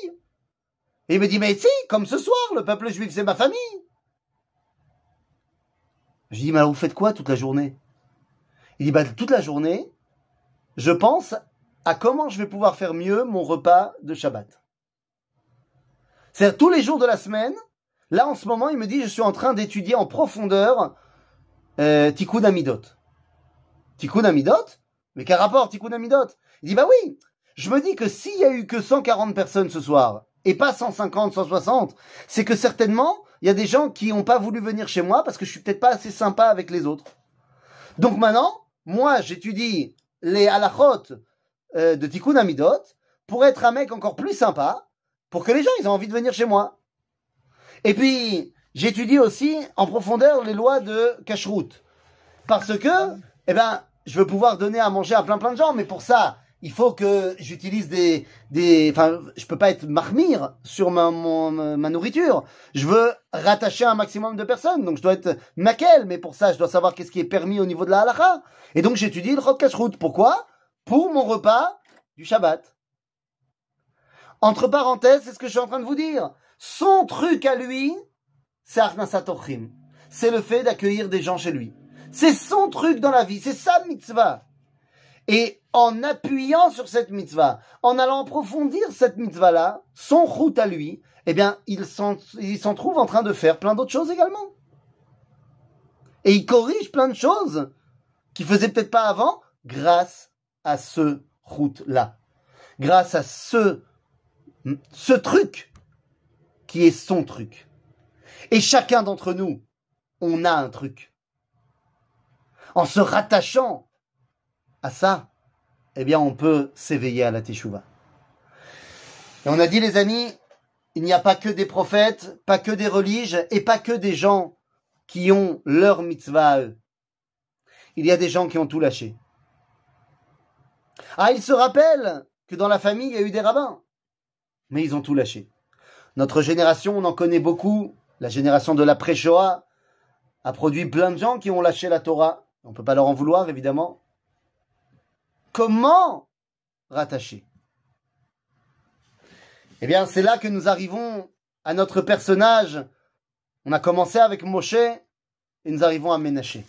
Et il me dit mais si, comme ce soir, le peuple juif c'est ma famille. Je dis mais alors vous faites quoi toute la journée? Il dit bah toute la journée, je pense à comment je vais pouvoir faire mieux mon repas de Shabbat. C'est-à-dire tous les jours de la semaine, là en ce moment, il me dit je suis en train d'étudier en profondeur euh, Tikkun Amidot. Tikkun Amidot Mais quel rapport Tikkun Amidot Il dit bah oui, je me dis que s'il y a eu que 140 personnes ce soir et pas 150, 160, c'est que certainement il y a des gens qui n'ont pas voulu venir chez moi parce que je suis peut-être pas assez sympa avec les autres. Donc maintenant, moi j'étudie les halachot euh, de Tikkun Amidot pour être un mec encore plus sympa, pour que les gens ils aient envie de venir chez moi. Et puis j'étudie aussi en profondeur les lois de Kashrut, parce que eh ben je veux pouvoir donner à manger à plein plein de gens, mais pour ça il faut que j'utilise des des enfin je peux pas être marmire sur ma ma nourriture. Je veux rattacher un maximum de personnes, donc je dois être maquel, mais pour ça je dois savoir qu'est-ce qui est permis au niveau de la halakha. Et donc j'étudie le Chod Kashrut. Pourquoi? Pour mon repas du Shabbat. Entre parenthèses, c'est ce que je suis en train de vous dire. Son truc à lui, c'est Arnasat Ochim. C'est le fait d'accueillir des gens chez lui. C'est son truc dans la vie, c'est sa mitzvah. Et en appuyant sur cette mitzvah, en allant approfondir cette mitzvah-là, son route à lui, eh bien, il s'en, il s'en trouve en train de faire plein d'autres choses également. Et il corrige plein de choses qu'il faisait peut-être pas avant, grâce à ce route-là. Grâce à ce, ce truc qui est son truc. Et chacun d'entre nous, on a un truc. En se rattachant à ça, eh bien, on peut s'éveiller à la Teshuvah. Et on a dit, les amis, il n'y a pas que des prophètes, pas que des religes, et pas que des gens qui ont leur mitzvah à eux. Il y a des gens qui ont tout lâché. Ah, il se rappelle que dans la famille, il y a eu des rabbins. Mais ils ont tout lâché. Notre génération, on en connaît beaucoup. La génération de l'après-Shoah a produit plein de gens qui ont lâché la Torah. On ne peut pas leur en vouloir, évidemment. Comment rattacher? Eh bien, c'est là que nous arrivons à notre personnage. On a commencé avec Moshe et nous arrivons à Ménaché.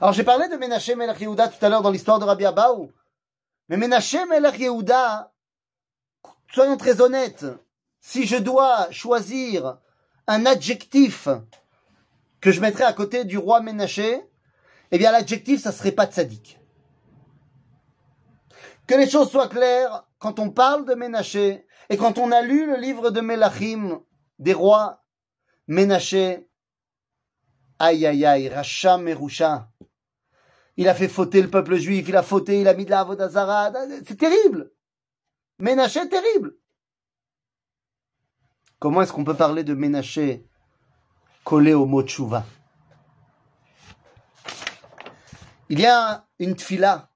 Alors, j'ai parlé de Ménaché Melech Yehuda tout à l'heure dans l'histoire de Rabbi Abaou. Mais Ménaché Melech Yehuda, soyons très honnêtes, si je dois choisir un adjectif que je mettrais à côté du roi Ménaché, eh bien, l'adjectif, ça serait pas tzaddik. Que les choses soient claires, quand on parle de Ménaché, et quand on a lu le livre de Melachim, des rois, Ménaché, aïe aïe aïe, Racha Merusha, il a fait fauter le peuple juif, il a fauté, il a mis de la Avodazara, c'est terrible. Ménaché, terrible. Comment est-ce qu'on peut parler de Ménaché collé au mot tchouva Il y a une tfila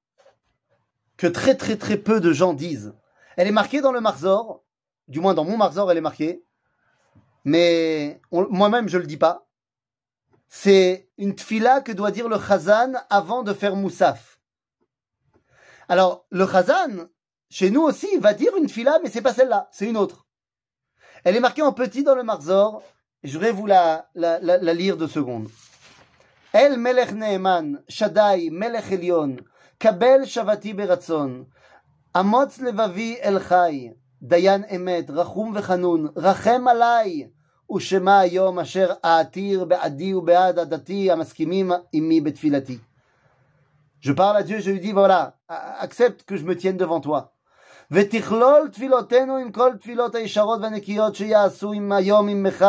que très très très peu de gens disent. Elle est marquée dans le Marzor, du moins dans mon Marzor elle est marquée, mais moi-même je le dis pas. C'est une tfila que doit dire le Chazan avant de faire Moussaf. Alors le Chazan, chez nous aussi, va dire une tfila, mais c'est pas celle-là, c'est une autre. Elle est marquée en petit dans le Marzor, et je voudrais vous la, la, la, la lire deux secondes. El Melech Neeman, Shaddai, Melech Elion, קבל שבתי ברצון. אמוץ לבבי אל חי, דיין אמת, רחום וחנון, רחם עליי, ושמע היום אשר אעתיר בעדי ובעד עדתי המסכימים עמי בתפילתי. Je parle à Dieu, je lui dis, voilà, accepte que je me tienne devant toi. ותכלול תפילותינו עם כל תפילות הישרות והנקיות שיעשו עם היום עמך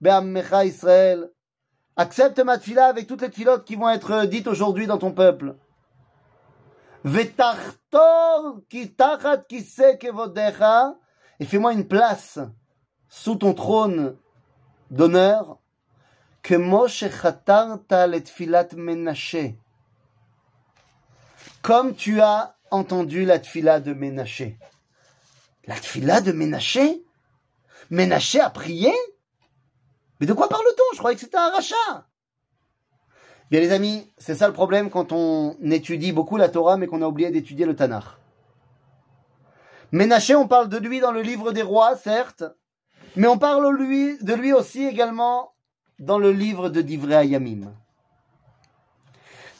בעמך ישראל. Accepte ma tfila avec toutes les tfilotes qui vont être dites aujourd'hui dans ton peuple. ותחתור כי תחת כיסא כבודיך, et fais-moi une place sous ton trône d'honneur, כמו שחתרת לתפילת מנשה. Comme tu as entendu la tfila de Ménaché. La tfila de Ménaché? Ménaché a prié? Mais de quoi parle-t-on? Je croyais que c'était un rachat. Bien les amis, c'est ça le problème quand on étudie beaucoup la Torah mais qu'on a oublié d'étudier le Tanakh. Ménaché, on parle de lui dans le livre des rois, certes, mais on parle de lui aussi également dans le livre de Divrei Ayamim.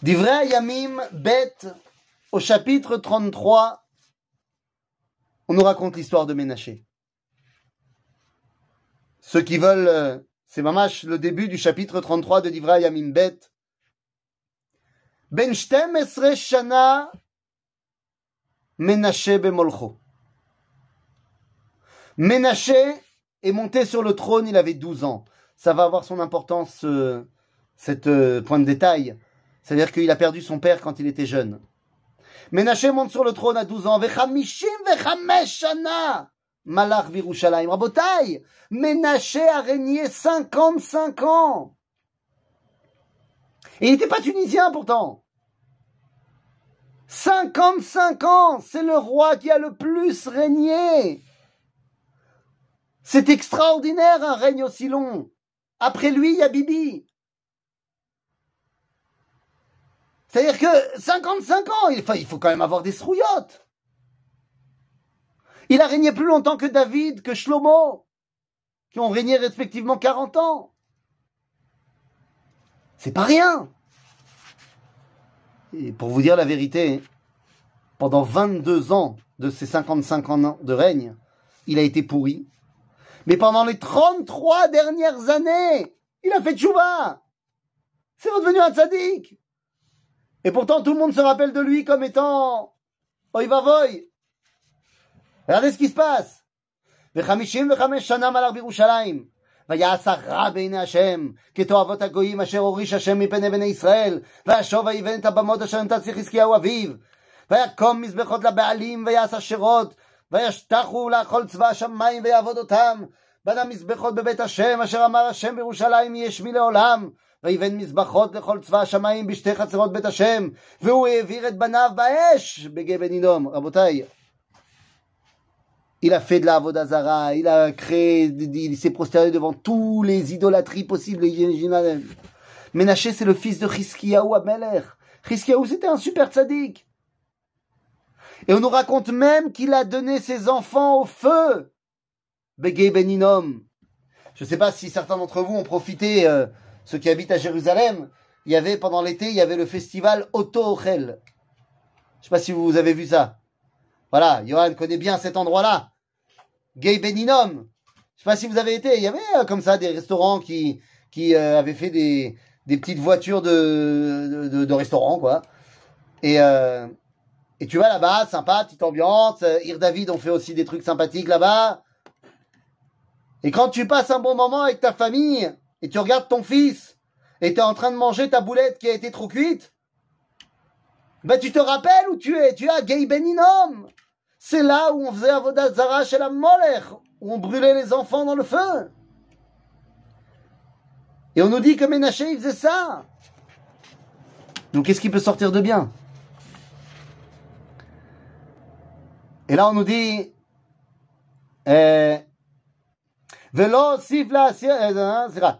Divrei Ayamim, bête, au chapitre 33, on nous raconte l'histoire de Ménaché. Ceux qui veulent, euh, c'est mamash le début du chapitre 33 de Divrei Ayamim, bête. Ben Esre Shana Ménaché Bemolcho. Ménaché est monté sur le trône, il avait 12 ans. Ça va avoir son importance, euh, cette euh, point de détail. C'est-à-dire qu'il a perdu son père quand il était jeune. Ménaché monte sur le trône à 12 ans. Vechamishim vechameshana. Malach virushalayim. Rabotai. Ménaché a régné 55 ans. Et il n'était pas tunisien pourtant. 55 ans, c'est le roi qui a le plus régné. C'est extraordinaire un règne aussi long. Après lui, il y a Bibi. C'est-à-dire que 55 ans, il faut, il faut quand même avoir des srouillottes. Il a régné plus longtemps que David, que Shlomo, qui ont régné respectivement 40 ans. C'est pas rien. Et pour vous dire la vérité, pendant 22 ans de ces 55 ans de règne, il a été pourri. Mais pendant les 33 dernières années, il a fait tchouva. C'est redevenu un tzaddik. Et pourtant, tout le monde se rappelle de lui comme étant Oivavoy. Regardez ce qui se passe. ויעשה רע בעיני השם, כתועבות הגויים אשר הוריש השם מפני בני ישראל, ואשוב ויבן את הבמות אשר נתן חזקיהו אביו, ויקום מזבחות לבעלים, ויעש אשרות, וישתחו לאכול צבא השמיים ויעבוד אותם, בנה מזבחות בבית השם, אשר אמר השם בירושלים יהיה שמי לעולם, ויבן מזבחות לכל צבא השמיים בשתי חצרות בית השם, והוא העביר את בניו באש בגבן הינום. רבותיי, Il a fait de la Avodazara, il a créé, il s'est prosterné devant tous les idolâtries possibles et imaginables. Ménaché, c'est le fils de Chiskiaou Ameler. Chiskiaou, c'était un super tzaddik. Et on nous raconte même qu'il a donné ses enfants au feu. Begay Beninom. Je ne sais pas si certains d'entre vous ont profité, euh, ceux qui habitent à Jérusalem, il y avait, pendant l'été, il y avait le festival Otto Ochel. Je ne sais pas si vous avez vu ça. Voilà, Johan connaît bien cet endroit-là. Gay Beninom. Je sais pas si vous avez été. Il y avait euh, comme ça des restaurants qui qui euh, avaient fait des des petites voitures de de, de, restaurants quoi. Et euh, et tu vas là-bas, sympa, petite ambiance. Ir David ont fait aussi des trucs sympathiques là-bas. Et quand tu passes un bon moment avec ta famille et tu regardes ton fils et tu es en train de manger ta boulette qui a été trop cuite, ben tu te rappelles où tu es? Tu à Gay Beninom. C'est là où on faisait Avodat Zara chez la Molech, où on brûlait les enfants dans le feu. Et on nous dit que Ménaché, il faisait ça. Donc qu'est-ce qui peut sortir de bien? Et là, on nous dit, euh, Velo sifla, euh, hein,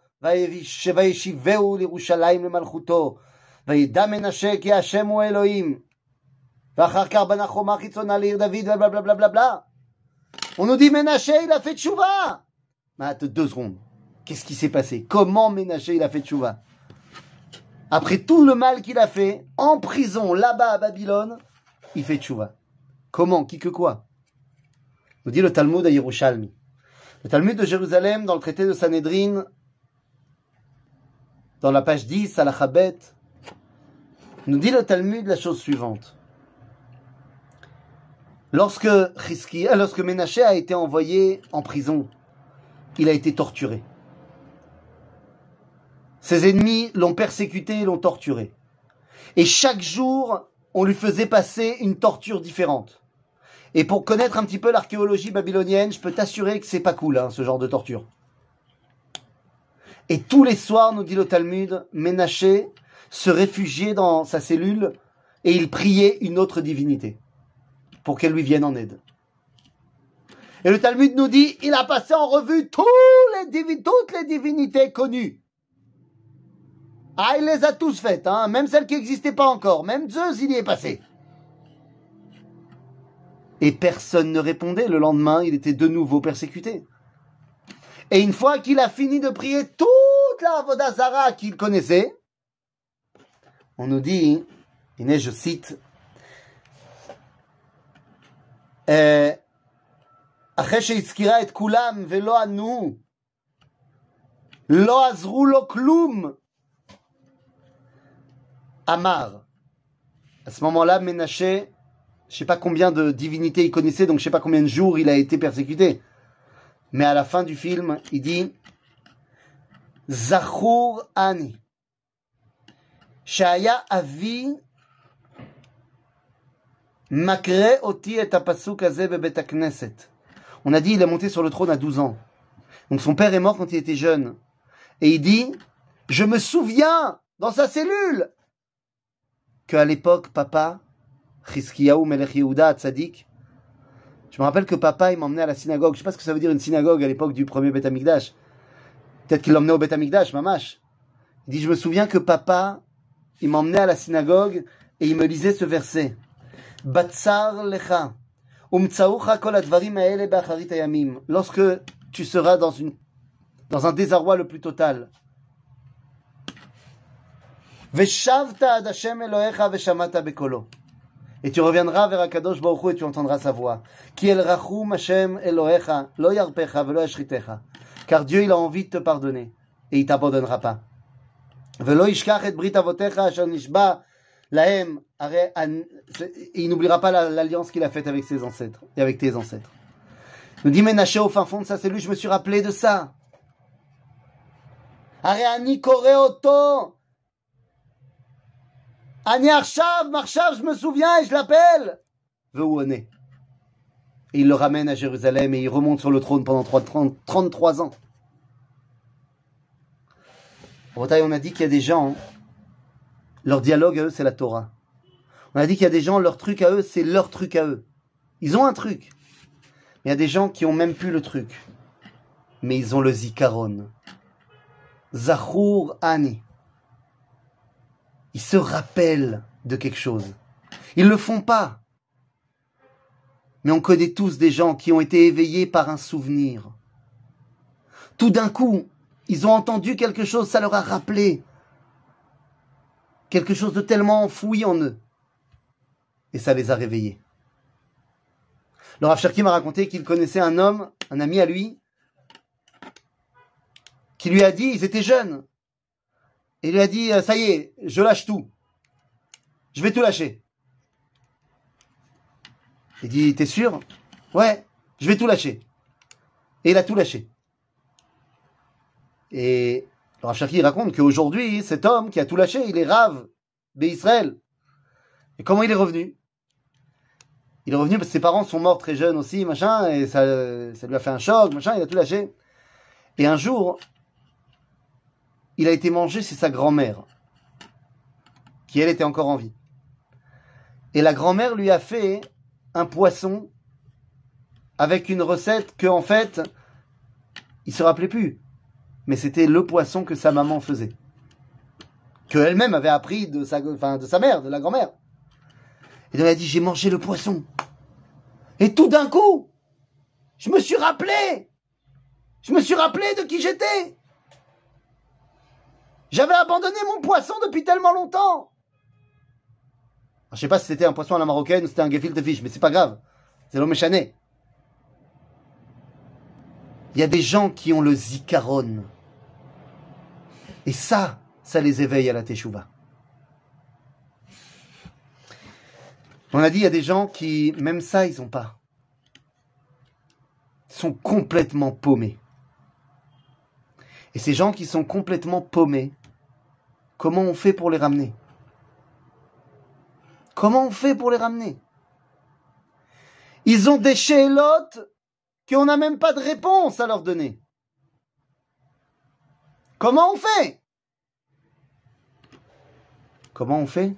וישיבהו לירושלים למלכותו. וידע מנשה כי השם הוא אלוהים. ואחר כך בנה חומה חיצונה לעיר דוד ובלה בלה בלה בלה בלה. On nous dit Ménaché, il a fait tchouva. Mais attends deux secondes. Qu'est-ce qui s'est passé Comment Ménaché, il a fait tchouva Après tout le mal qu'il a fait, en prison, là-bas à Babylone, il fait tchouva. Comment Qui que quoi Nous dit le Talmud à Yerushalmi. Le Talmud de Jérusalem, dans le traité de Sanhedrin, dans la page 10, à la Chabet, nous dit le Talmud la chose suivante. Lorsque, euh, Ménaché a été envoyé en prison, il a été torturé. Ses ennemis l'ont persécuté et l'ont torturé. Et chaque jour, on lui faisait passer une torture différente. Et pour connaître un petit peu l'archéologie babylonienne, je peux t'assurer que c'est pas cool, hein, ce genre de torture. Et tous les soirs, nous dit le Talmud, Ménaché se réfugiait dans sa cellule et il priait une autre divinité pour qu'elle lui vienne en aide. Et le Talmud nous dit, il a passé en revue tous toutes les divinités connues. Ah, il les a tous faites, hein, même celles qui n'existaient pas encore. Même Zeus, il y est passé. Et personne ne répondait. Le lendemain, il était de nouveau persécuté. Et une fois qu'il a fini de prier toute la Vodazara qu'il connaissait, on nous dit, et je cite, euh, אחרי שהזכירה את כולם ולא ענו, לא עזרו לו כלום. Amar. À ce moment-là, Ménaché, je sais pas combien de divinités il connaissait, donc je sais pas combien de jours il a été persécuté. Mais à la fin du film, il dit Oti et Apasuk Knesset. On a dit il est monté sur le trône à 12 ans. Donc son père est mort quand il était jeune. Et il dit Je me souviens dans sa cellule qu'à l'époque, papa, Chizkiyahu Melech Yehuda Tzadik, je me rappelle que papa, il m'emmenait à la synagogue. Je sais pas ce que ça veut dire une synagogue à l'époque du premier Beth Amikdash. Peut-être qu'il l'emmenait au Beth Amikdash, mamash. Il dit, je me souviens que papa, il m'emmenait à la synagogue et il me lisait ce verset. Batsar lecha. Lorsque tu seras dans, une, dans un désarroi le plus total. Et tu reviendras vers Akadosh Baruch et tu entendras sa voix. Car Dieu, il a envie de te pardonner et il t'abandonnera pas. il n'oubliera pas l'alliance qu'il a faite avec ses ancêtres et avec tes ancêtres. Nous dit Ménaché au fin fond de sa cellule, je me suis rappelé de ça. Je me souviens et je l'appelle. Et il le ramène à Jérusalem et il remonte sur le trône pendant 33 ans. On a dit qu'il y a des gens, leur dialogue à eux, c'est la Torah. On a dit qu'il y a des gens, leur truc à eux, c'est leur truc à eux. Ils ont un truc. Mais il y a des gens qui ont même plus le truc. Mais ils ont le zikaron. Zahur Ani ils se rappellent de quelque chose. Ils le font pas. Mais on connaît tous des gens qui ont été éveillés par un souvenir. Tout d'un coup, ils ont entendu quelque chose, ça leur a rappelé quelque chose de tellement enfoui en eux. Et ça les a réveillés. Le Rav m'a raconté qu'il connaissait un homme, un ami à lui, qui lui a dit, ils étaient jeunes, il lui a dit, euh, ça y est, je lâche tout. Je vais tout lâcher. Il dit, t'es sûr? Ouais, je vais tout lâcher. Et il a tout lâché. Et Rav raconte qu'aujourd'hui, cet homme qui a tout lâché, il est rave Israël. Et comment il est revenu? Il est revenu parce que ses parents sont morts très jeunes aussi, machin, et ça, ça lui a fait un choc, machin, il a tout lâché. Et un jour, il a été mangé, c'est sa grand-mère, qui elle était encore en vie. Et la grand-mère lui a fait un poisson avec une recette que, en fait, il se rappelait plus. Mais c'était le poisson que sa maman faisait. Que elle-même avait appris de sa, enfin, de sa mère, de la grand-mère. Et donc elle a dit, j'ai mangé le poisson. Et tout d'un coup, Je me suis rappelé. Je me suis rappelé de qui j'étais. J'avais abandonné mon poisson depuis tellement longtemps. Je sais pas si c'était un poisson à la marocaine ou c'était un gefilte fish, mais c'est pas grave. C'est l'homme échané. Il y a des gens qui ont le zikaron. Et ça, ça les éveille à la teshuva. On a dit, il y a des gens qui, même ça, ils n'ont pas. Ils sont complètement paumés. Et ces gens qui sont complètement paumés, comment on fait pour les ramener? Comment on fait pour les ramener? Ils ont des chélotes qu'on n'a même pas de réponse à leur donner. Comment on fait? Comment on fait?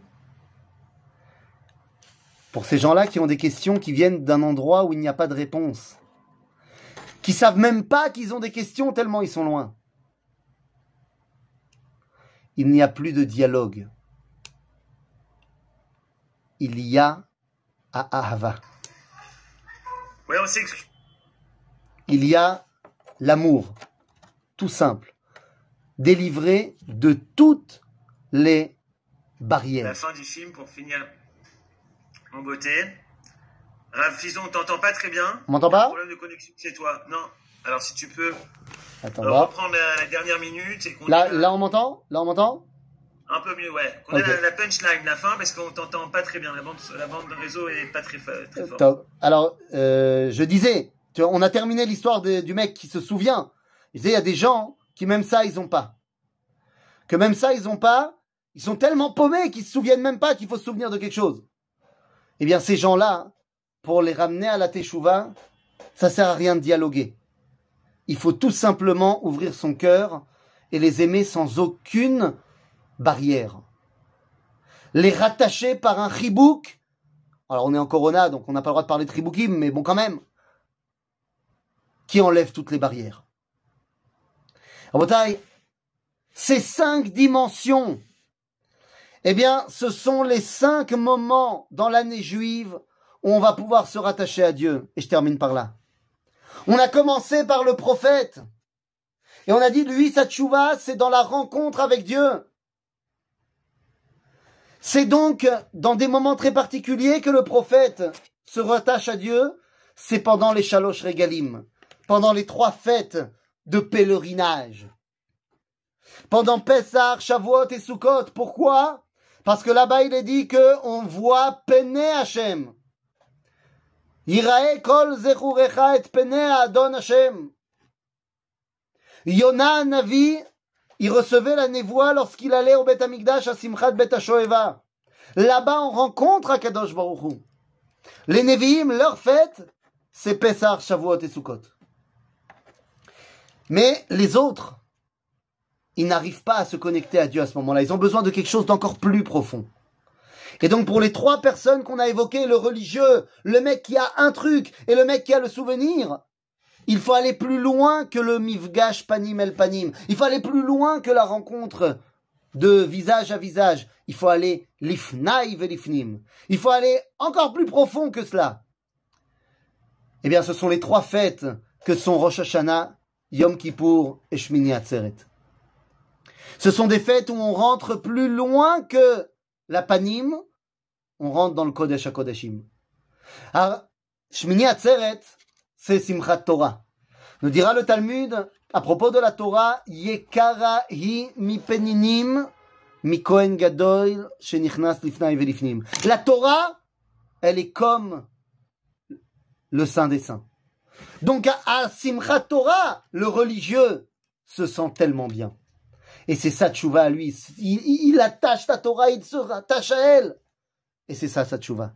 Pour ces gens-là qui ont des questions qui viennent d'un endroit où il n'y a pas de réponse. Qui savent même pas qu'ils ont des questions tellement ils sont loin. Il n'y a plus de dialogue. Il y a à Ahava. Il y a l'amour, tout simple, délivré de toutes les La barrières. fin du film pour finir en beauté. Rav Fison, on t'entend pas très bien. On m'entend pas Problème de connexion chez toi. Non. Alors si tu peux Attends, euh, reprendre la, la dernière minute et Là, la- là, on m'entend? Là, on m'entend? Un peu mieux, ouais. Qu'on ait Ok. la, la punchline, la fin, parce qu'on t'entend pas très bien. La bande, la bande de réseau est pas très, très forte. Top. Alors, euh, je disais, tu vois, on a terminé l'histoire du mec qui se souvient. Je disais, il y a des gens qui même ça, ils ont pas. Que même ça, ils ont pas. Ils sont tellement paumés qu'ils se souviennent même pas qu'il faut se souvenir de quelque chose. Eh bien, ces gens-là, pour les ramener à la teshuva, ça sert à rien de dialoguer. Il faut tout simplement ouvrir son cœur et les aimer sans aucune barrière. Les rattacher par un chibouk alors on est en Corona, donc on n'a pas le droit de parler de Triboukim, mais bon quand même. Qui enlève toutes les barrières. Ces cinq dimensions, eh bien, ce sont les cinq moments dans l'année juive où on va pouvoir se rattacher à Dieu. Et je termine par là. On a commencé par le prophète. Et on a dit, lui, sa tchouva, c'est dans la rencontre avec Dieu. C'est donc dans des moments très particuliers que le prophète se rattache à Dieu. C'est pendant les Shalosh Regalim, pendant les trois fêtes de pèlerinage. Pendant Pessah, Shavuot et Sukkot. Pourquoi? Parce que là-bas il est dit que on voit Pene Hashem. Yirae kol zechurecha et Pene Adon Hashem. Yona Navi il recevait la névoie lorsqu'il allait au Beth Amikdash à Simchat Bet HaShoeva. Là-bas, on rencontre Akadosh Baruch Hu. Les Nevi'im, leur fête, c'est Pessah, Shavuot et Sukkot. Mais les autres, ils n'arrivent pas à se connecter à Dieu à ce moment-là. Ils ont besoin de quelque chose d'encore plus profond. Et donc pour les trois personnes qu'on a évoquées, le religieux, le mec qui a un truc et le mec qui a le souvenir, il faut aller plus loin que le mifgash panim el panim. Il faut aller plus loin que la rencontre de visage à visage. Il faut aller lifnaï velifnim. Il faut aller encore plus profond que cela. Eh bien, ce sont les trois fêtes que sont Rosh Hashanah, Yom Kippour et Shmini Atzeret. Ce sont des fêtes où on rentre plus loin que la panim, on rentre dans le Kodesh HaKodeshim. Alors, Shmini Atzeret, c'est Simchat Torah. Nous dira le Talmud, à propos de la Torah, Yekara hi mi mi kohen gadol shenichnas lifnai. La Torah, elle est comme le Saint des Saints. Donc à, Simchat Torah, le religieux se sent tellement bien. Et c'est ça tchouva à lui. Il attache la Torah, il se rattache à elle. Et c'est ça sa tchouva.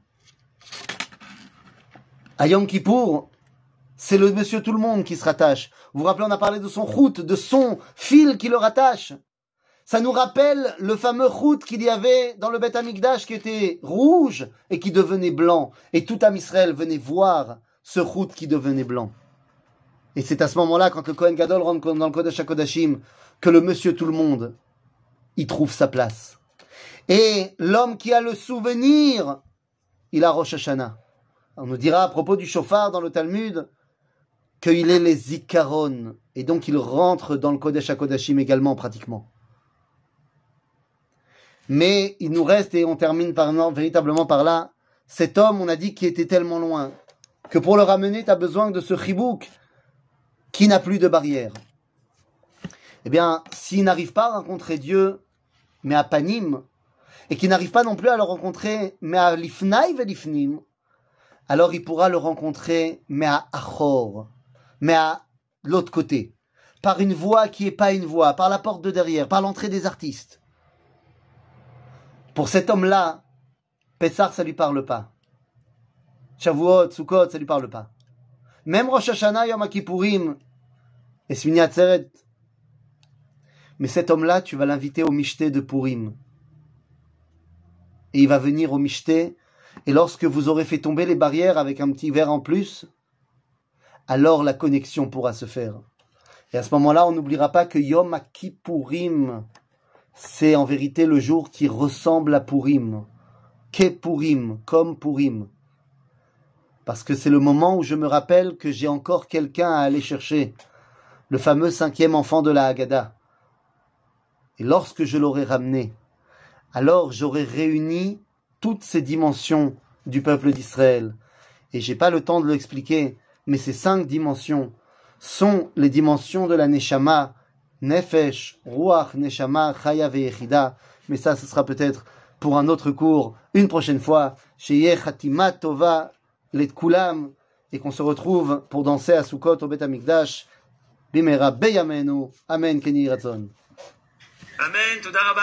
À Yom Kippour, c'est le monsieur tout le monde qui se rattache. Vous vous rappelez, on a parlé de son route, de son fil qui le rattache. Ça nous rappelle le fameux route qu'il y avait dans le Beth Amikdash qui était rouge et qui devenait blanc. Et tout Am Israël venait voir ce route qui devenait blanc. Et c'est à ce moment-là, quand le Kohen Gadol rentre dans le Kodesh HaKodashim, que le monsieur tout le monde y trouve sa place. Et l'homme qui a le souvenir, il a Rosh Hashanah. On nous dira à propos du chauffard dans le Talmud qu'il ait les zikaron, et donc il rentre dans le Kodesh HaKodashim également pratiquement. Mais il nous reste, et on termine véritablement par là, cet homme, on a dit, qui était tellement loin, que pour le ramener, tu as besoin de ce chibouk qui n'a plus de barrière. Eh bien, s'il n'arrive pas à rencontrer Dieu, mais à Panim, et qu'il n'arrive pas non plus à le rencontrer, mais à Lifnaï Lifnim, alors il pourra le rencontrer, mais à Achor, mais à l'autre côté, par une voie qui n'est pas une voie, par la porte de derrière, par l'entrée des artistes. Pour cet homme-là, Pessar, ça lui parle pas. Shavuot, Sukkot, ça lui parle pas. Même Rosh Hashanah, Yom Kippourim, et Atzeret. Mais cet homme-là, tu vas l'inviter au Mishté de Purim. Et il va venir au Mishté, et lorsque vous aurez fait tomber les barrières avec un petit verre en plus, alors la connexion pourra se faire. Et à ce moment-là, on n'oubliera pas que Yom Kippourim, c'est en vérité le jour qui ressemble à Purim. Ke Purim, comme Purim. Parce que c'est le moment où je me rappelle que j'ai encore quelqu'un à aller chercher, le fameux cinquième enfant de la Haggadah. Et lorsque je l'aurai ramené, alors j'aurai réuni toutes ces dimensions du peuple d'Israël. Et j'ai pas le temps de l'expliquer, mais ces cinq dimensions sont les dimensions de la Neshama, Nefesh, Ruach, Neshama, Chaya et Mais ça, ce sera peut-être pour un autre cours, une prochaine fois, chez Khatima Tova, les Kulam, et qu'on se retrouve pour danser à Sukkot au Bet Amikdash. Bimera Beyamenu. Amen, Keni Ratzon. Amen, Toda Rabba,